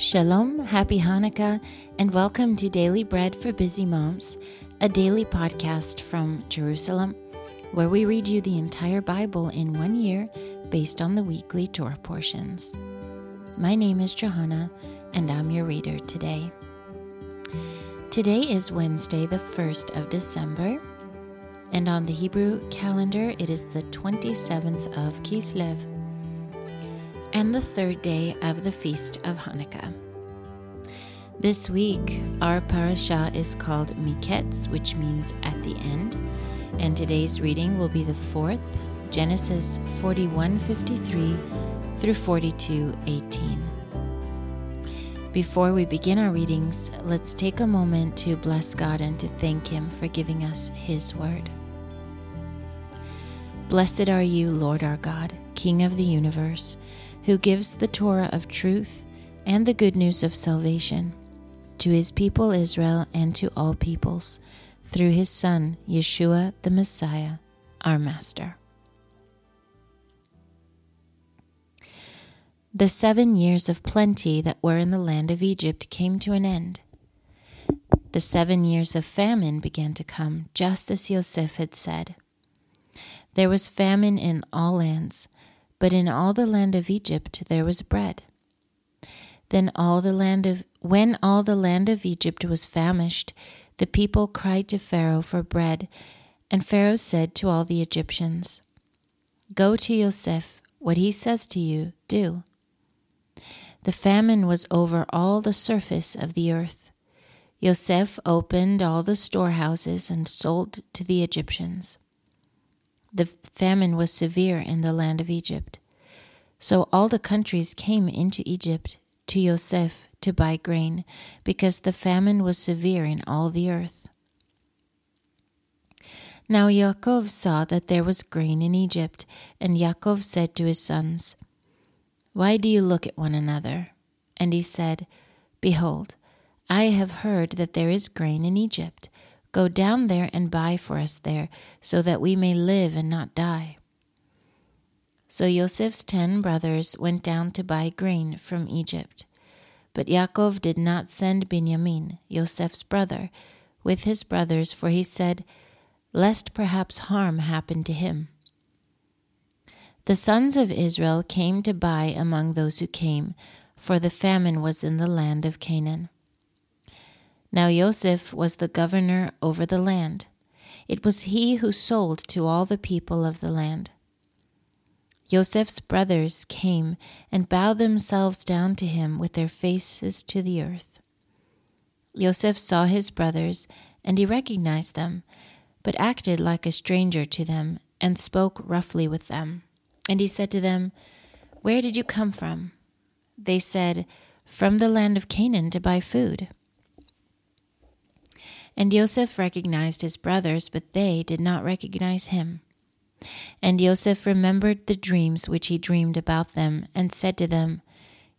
Shalom, happy Hanukkah, and welcome to Daily Bread for Busy Moms, a daily podcast from Jerusalem, where we read you the entire Bible in one year based on the weekly Torah portions. My name is Johanna, and I'm your reader today. Today is Wednesday, the 1st of December, and on the Hebrew calendar, it is the 27th of Kislev and the third day of the feast of Hanukkah. This week, our parasha is called Miketz, which means at the end, and today's reading will be the fourth, Genesis 41:53 through 42:18. Before we begin our readings, let's take a moment to bless God and to thank Him for giving us His word. Blessed are you, Lord our God, King of the universe who gives the Torah of truth and the good news of salvation to his people Israel and to all peoples through his Son, Yeshua the Messiah, our Master. The seven years of plenty that were in the land of Egypt came to an end. The seven years of famine began to come, just as Yosef had said. There was famine in all lands but in all the land of Egypt there was bread. Then all the land of when all the land of Egypt was famished, the people cried to Pharaoh for bread, and Pharaoh said to all the Egyptians, Go to Yosef, what he says to you, do. The famine was over all the surface of the earth. Yosef opened all the storehouses and sold to the Egyptians. The famine was severe in the land of Egypt. So all the countries came into Egypt to Yosef to buy grain, because the famine was severe in all the earth. Now Yaakov saw that there was grain in Egypt, and Yaakov said to his sons, Why do you look at one another? And he said, Behold, I have heard that there is grain in Egypt. Go down there and buy for us there, so that we may live and not die. So Joseph's ten brothers went down to buy grain from Egypt. But Yaakov did not send Benjamin, Joseph's brother, with his brothers, for he said, Lest perhaps harm happen to him. The sons of Israel came to buy among those who came, for the famine was in the land of Canaan. Now Joseph was the governor over the land. It was he who sold to all the people of the land. Joseph's brothers came and bowed themselves down to him with their faces to the earth. Joseph saw his brothers, and he recognized them, but acted like a stranger to them, and spoke roughly with them. And he said to them, Where did you come from? They said, From the land of Canaan to buy food. And Joseph recognized his brothers, but they did not recognize him. And Joseph remembered the dreams which he dreamed about them, and said to them,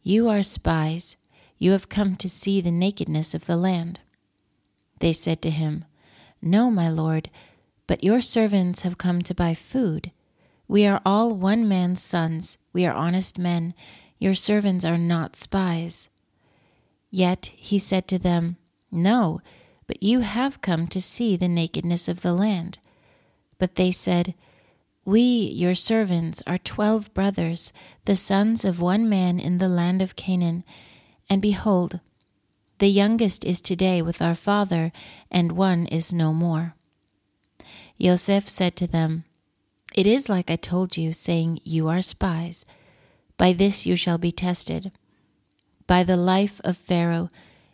You are spies. You have come to see the nakedness of the land. They said to him, No, my lord, but your servants have come to buy food. We are all one man's sons. We are honest men. Your servants are not spies. Yet he said to them, No, but you have come to see the nakedness of the land. But they said, We, your servants, are twelve brothers, the sons of one man in the land of Canaan. And behold, the youngest is today with our father, and one is no more. Joseph said to them, It is like I told you, saying, You are spies. By this you shall be tested. By the life of Pharaoh,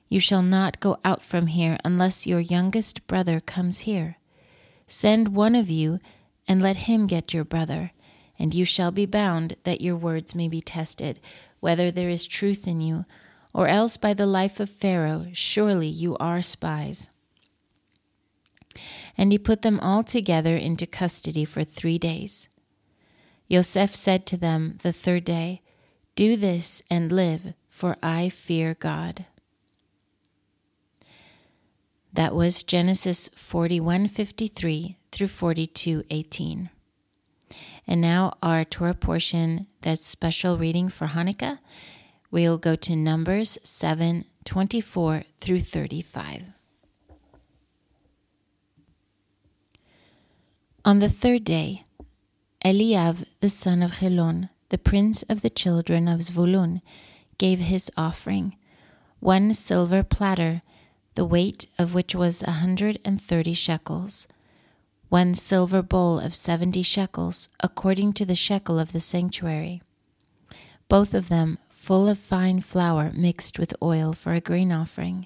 you shall not go out from here unless your youngest brother comes here. Send one of you, and let him get your brother, and you shall be bound that your words may be tested, whether there is truth in you, or else by the life of Pharaoh, surely you are spies. And he put them all together into custody for three days. Yosef said to them the third day, Do this and live, for I fear God. That was Genesis 41:53 through 42:18. And now our Torah portion, that's special reading for Hanukkah, We'll go to Numbers 7 24 through 35. On the third day, Eliav, the son of Helon, the prince of the children of Zvulun, gave his offering one silver platter, the weight of which was a hundred and thirty shekels, one silver bowl of seventy shekels, according to the shekel of the sanctuary, both of them full of fine flour mixed with oil for a grain offering,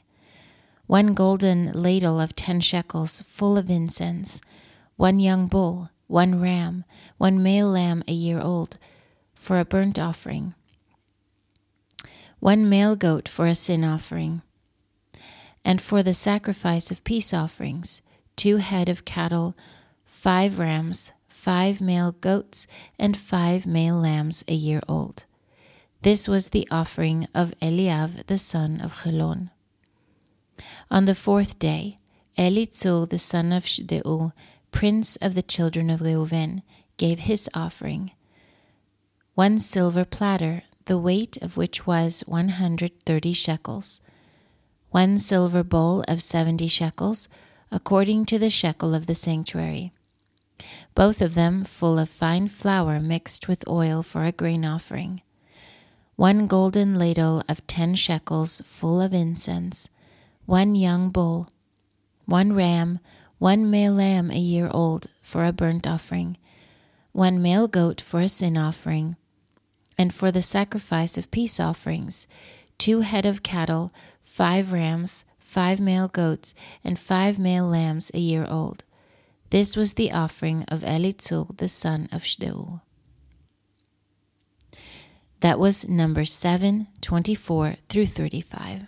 one golden ladle of ten shekels full of incense, one young bull, one ram, one male lamb a year old, for a burnt offering, one male goat for a sin offering, and for the sacrifice of peace offerings, two head of cattle, five rams, five male goats, and five male lambs a year old. This was the offering of Eliav the son of Chelon. On the fourth day, Elitzur the son of Shedeur, prince of the children of Reuven, gave his offering one silver platter, the weight of which was 130 shekels, one silver bowl of 70 shekels, according to the shekel of the sanctuary, both of them full of fine flour mixed with oil for a grain offering, one golden ladle of 10 shekels full of incense, one young bull, one ram, one male lamb a year old for a burnt offering, one male goat for a sin offering, and for the sacrifice of peace offerings, two head of cattle, five rams, five male goats, and five male lambs a year old. This was the offering of Elitzur the son of Shedeur. That was number 7, 24 through 35.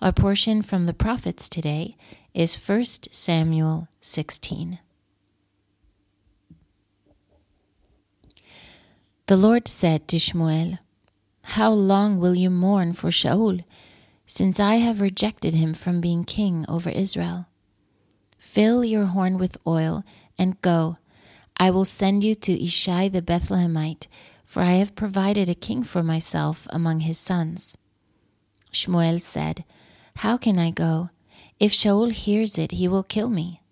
Our portion from the prophets today is 1 Samuel 16. The Lord said to Shmuel, How long will you mourn for Shaul, since I have rejected him from being king over Israel? Fill your horn with oil and go. I will send you to Ishai the Bethlehemite, for I have provided a king for myself among his sons. Shmuel said, How can I go? If Shaul hears it, he will kill me.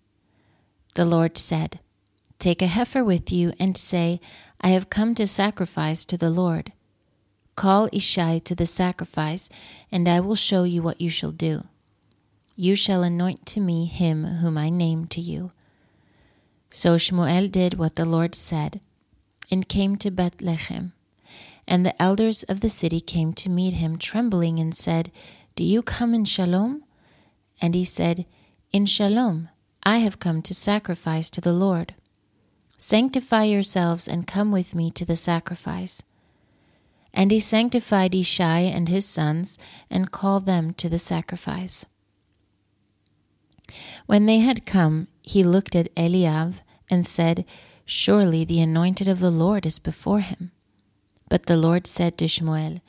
The Lord said, Take a heifer with you and say, I have come to sacrifice to the Lord. Call Ishai to the sacrifice, and I will show you what you shall do. You shall anoint to me him whom I name to you. So Shmuel did what the Lord said, and came to Bethlehem. And the elders of the city came to meet him, trembling, and said, Do you come in shalom? And he said, In shalom, I have come to sacrifice to the Lord. Sanctify yourselves and come with me to the sacrifice. And he sanctified Ishai and his sons and called them to the sacrifice. When they had come, he looked at Eliav and said, Surely the anointed of the Lord is before him. But the Lord said to Shmuel,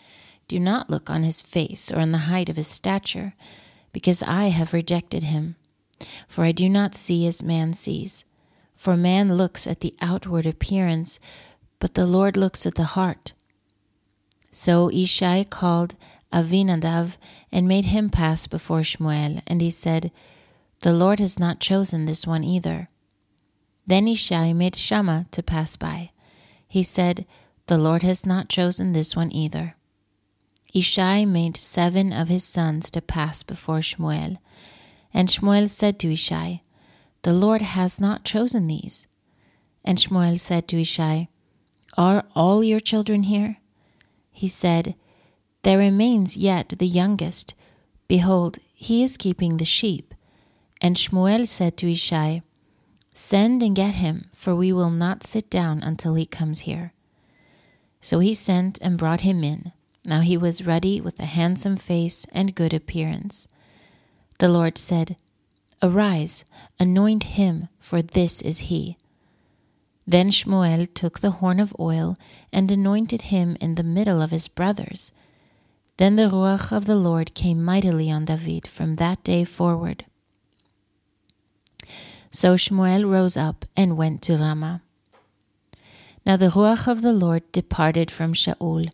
Do not look on his face or on the height of his stature, because I have rejected him. For I do not see as man sees. For man looks at the outward appearance, but the Lord looks at the heart. So Ishai called Avinadav and made him pass before Shmuel, and he said, The Lord has not chosen this one either. Then Ishai made Shammah to pass by. He said, The Lord has not chosen this one either. Ishai made seven of his sons to pass before Shmuel. And Shmuel said to Ishai, the Lord has not chosen these. And Shmuel said to Ishai, Are all your children here? He said, There remains yet the youngest. Behold, he is keeping the sheep. And Shmuel said to Ishai, Send and get him, for we will not sit down until he comes here. So he sent and brought him in. Now he was ruddy with a handsome face and good appearance. The Lord said, Arise, anoint him, for this is he. Then Shmuel took the horn of oil and anointed him in the middle of his brothers. Then the Ruach of the Lord came mightily on David from that day forward. So Shmuel rose up and went to Ramah. Now the Ruach of the Lord departed from Shaul,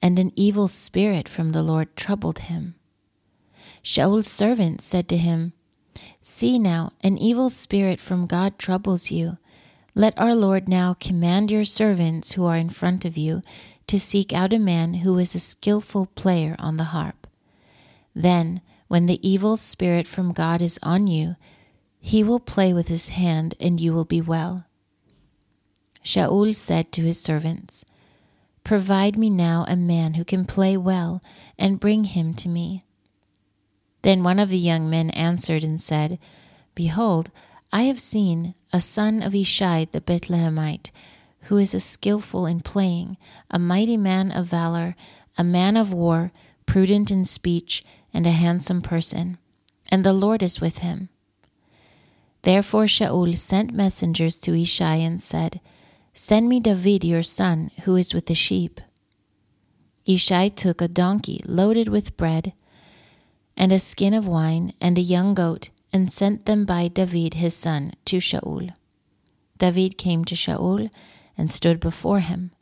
and an evil spirit from the Lord troubled him. Shaul's servant said to him, See now, an evil spirit from God troubles you. Let our Lord now command your servants who are in front of you to seek out a man who is a skilful player on the harp. Then, when the evil spirit from God is on you, he will play with his hand, and you will be well. Shaul said to his servants, Provide me now a man who can play well, and bring him to me. Then one of the young men answered and said, Behold, I have seen a son of Ishai the Bethlehemite, who is a skilful in playing, a mighty man of valor, a man of war, prudent in speech, and a handsome person, and the Lord is with him. Therefore Shaul sent messengers to Ishai and said, Send me David your son, who is with the sheep. Ishai took a donkey loaded with bread, and a skin of wine, and a young goat, and sent them by David his son to Shaul. David came to Shaul and stood before him.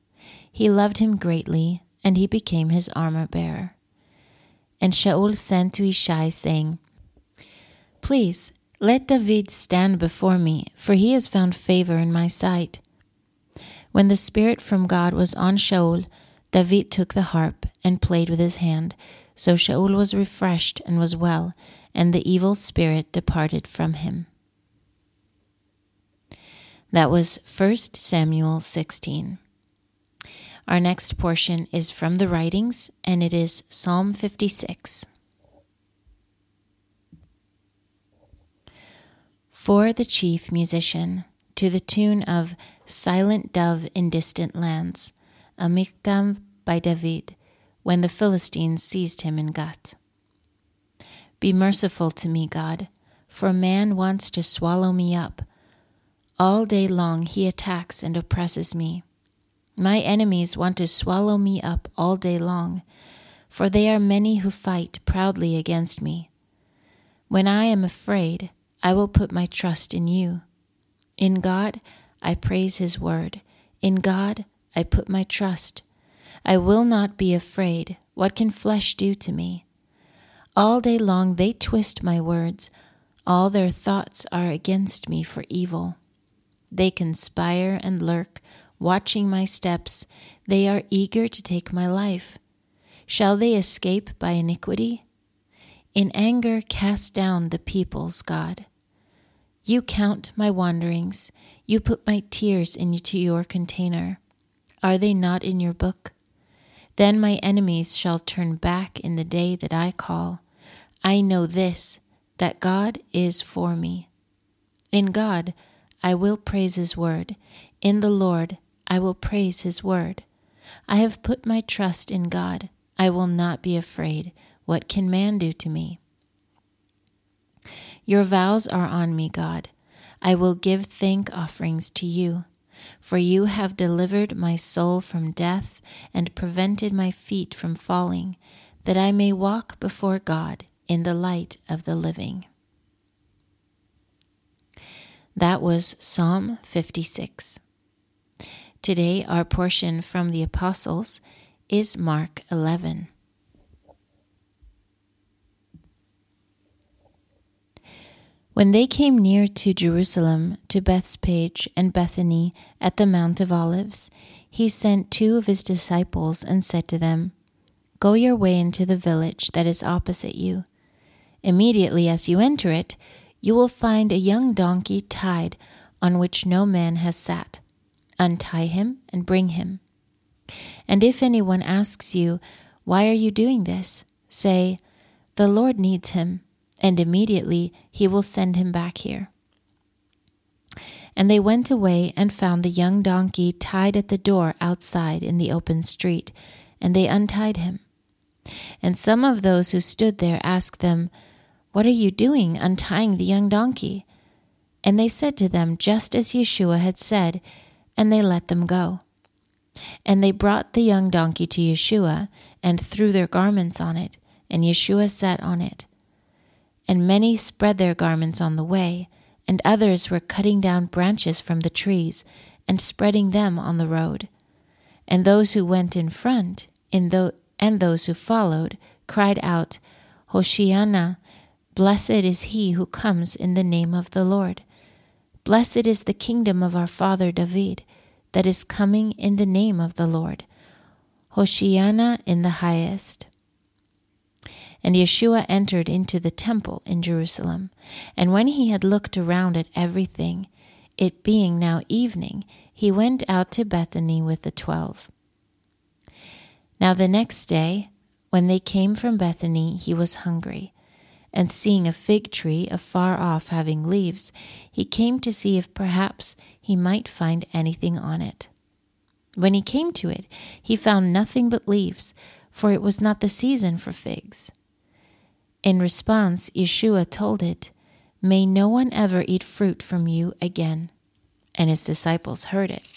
He loved him greatly, and he became his armor bearer. And Shaul sent to Ishai, saying, Please, let David stand before me, for he has found favor in my sight. When the Spirit from God was on Shaul, David took the harp and played with his hand. So Shaul was refreshed and was well, and the evil spirit departed from him. That was 1 Samuel 16. Our next portion is from the writings, and it is Psalm 56. For the chief musician to the tune of Silent Dove in Distant Lands, a by David, when the Philistines seized him in Gath. Be merciful to me, God, for man wants to swallow me up. All day long he attacks and oppresses me. My enemies want to swallow me up all day long, for they are many who fight proudly against me. When I am afraid, I will put my trust in you. In God, I praise His word. In God, I put my trust. I will not be afraid. What can flesh do to me? All day long they twist my words. All their thoughts are against me for evil. They conspire and lurk, watching my steps. They are eager to take my life. Shall they escape by iniquity? In anger, cast down the peoples, God. You count my wanderings. You put my tears into your container. Are they not in your book? Then my enemies shall turn back in the day that I call. I know this, that God is for me. In God I will praise his word. In the Lord I will praise his word. I have put my trust in God. I will not be afraid. What can man do to me? Your vows are on me, God. I will give thank offerings to you. For you have delivered my soul from death and prevented my feet from falling, that I may walk before God in the light of the living. That was Psalm 56. Today, our portion from the Apostles is Mark 11. When they came near to Jerusalem, to Bethphage and Bethany at the Mount of Olives, he sent two of his disciples and said to them, Go your way into the village that is opposite you. Immediately as you enter it, you will find a young donkey tied on which no man has sat. Untie him and bring him. And if anyone asks you, Why are you doing this? say, The Lord needs him and immediately he will send him back here. And they went away and found the young donkey tied at the door outside in the open street, and they untied him. And some of those who stood there asked them, What are you doing untying the young donkey? And they said to them just as Yeshua had said, and they let them go. And they brought the young donkey to Yeshua, and threw their garments on it, and Yeshua sat on it and many spread their garments on the way, and others were cutting down branches from the trees and spreading them on the road. And those who went in front, the, and those who followed cried out, Hoshiana, blessed is he who comes in the name of the Lord. Blessed is the kingdom of our father David that is coming in the name of the Lord. Hoshiana in the highest. And Yeshua entered into the temple in Jerusalem. And when he had looked around at everything, it being now evening, he went out to Bethany with the twelve. Now the next day, when they came from Bethany, he was hungry. And seeing a fig tree afar off having leaves, he came to see if perhaps he might find anything on it. When he came to it, he found nothing but leaves, for it was not the season for figs. In response, Yeshua told it, May no one ever eat fruit from you again. And his disciples heard it.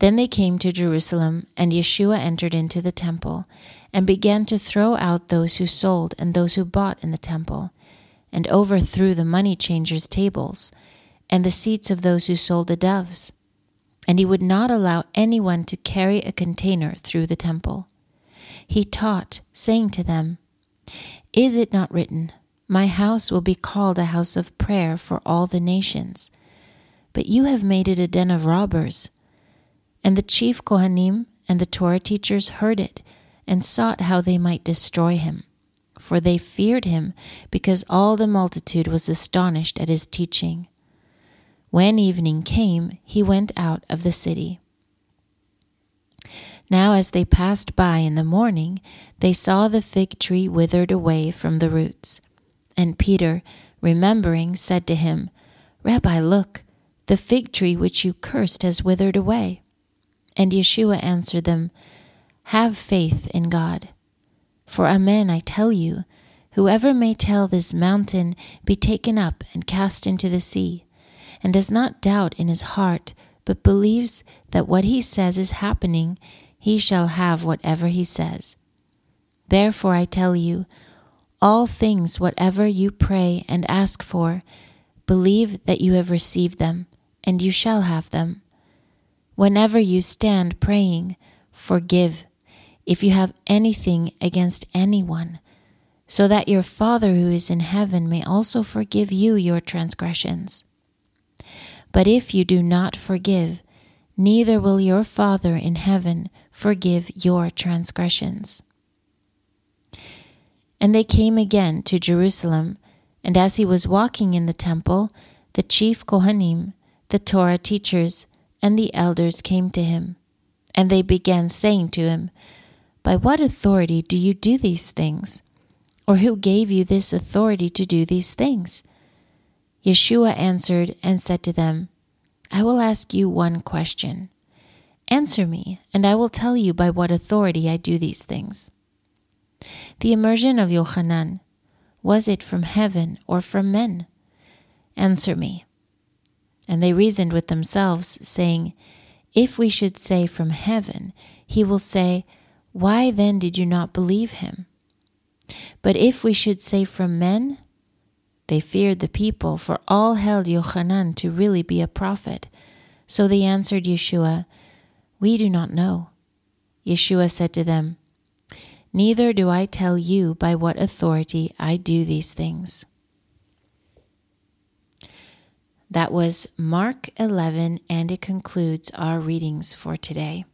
Then they came to Jerusalem, and Yeshua entered into the temple, and began to throw out those who sold and those who bought in the temple, and overthrew the money changers' tables, and the seats of those who sold the doves. And he would not allow anyone to carry a container through the temple. He taught, saying to them, is it not written, My house will be called a house of prayer for all the nations? But you have made it a den of robbers. And the chief Kohanim and the Torah teachers heard it and sought how they might destroy him. For they feared him, because all the multitude was astonished at his teaching. When evening came, he went out of the city. Now, as they passed by in the morning, they saw the fig tree withered away from the roots. And Peter, remembering, said to him, Rabbi, look, the fig tree which you cursed has withered away. And Yeshua answered them, Have faith in God. For amen, I tell you, whoever may tell this mountain, Be taken up and cast into the sea, and does not doubt in his heart, but believes that what he says is happening, he shall have whatever he says. Therefore I tell you, all things whatever you pray and ask for, believe that you have received them, and you shall have them. Whenever you stand praying, forgive if you have anything against anyone, so that your Father who is in heaven may also forgive you your transgressions. But if you do not forgive, neither will your Father in heaven forgive your transgressions. And they came again to Jerusalem, and as he was walking in the temple, the chief Kohanim, the Torah teachers, and the elders came to him. And they began saying to him, By what authority do you do these things? Or who gave you this authority to do these things? Yeshua answered and said to them, I will ask you one question. Answer me, and I will tell you by what authority I do these things. The immersion of Yochanan, was it from heaven or from men? Answer me. And they reasoned with themselves, saying, If we should say from heaven, he will say, Why then did you not believe him? But if we should say from men, they feared the people, for all held Yochanan to really be a prophet. So they answered Yeshua, We do not know. Yeshua said to them, Neither do I tell you by what authority I do these things. That was Mark 11, and it concludes our readings for today.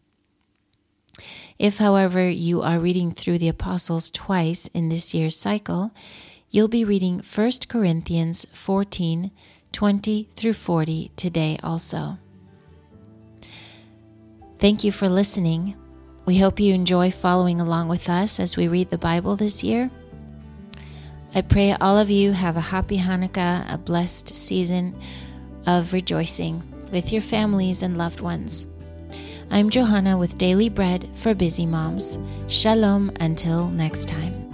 If, however, you are reading through the Apostles twice in this year's cycle, You'll be reading 1 Corinthians 14 20 through 40 today also. Thank you for listening. We hope you enjoy following along with us as we read the Bible this year. I pray all of you have a happy Hanukkah, a blessed season of rejoicing with your families and loved ones. I'm Johanna with Daily Bread for Busy Moms. Shalom until next time.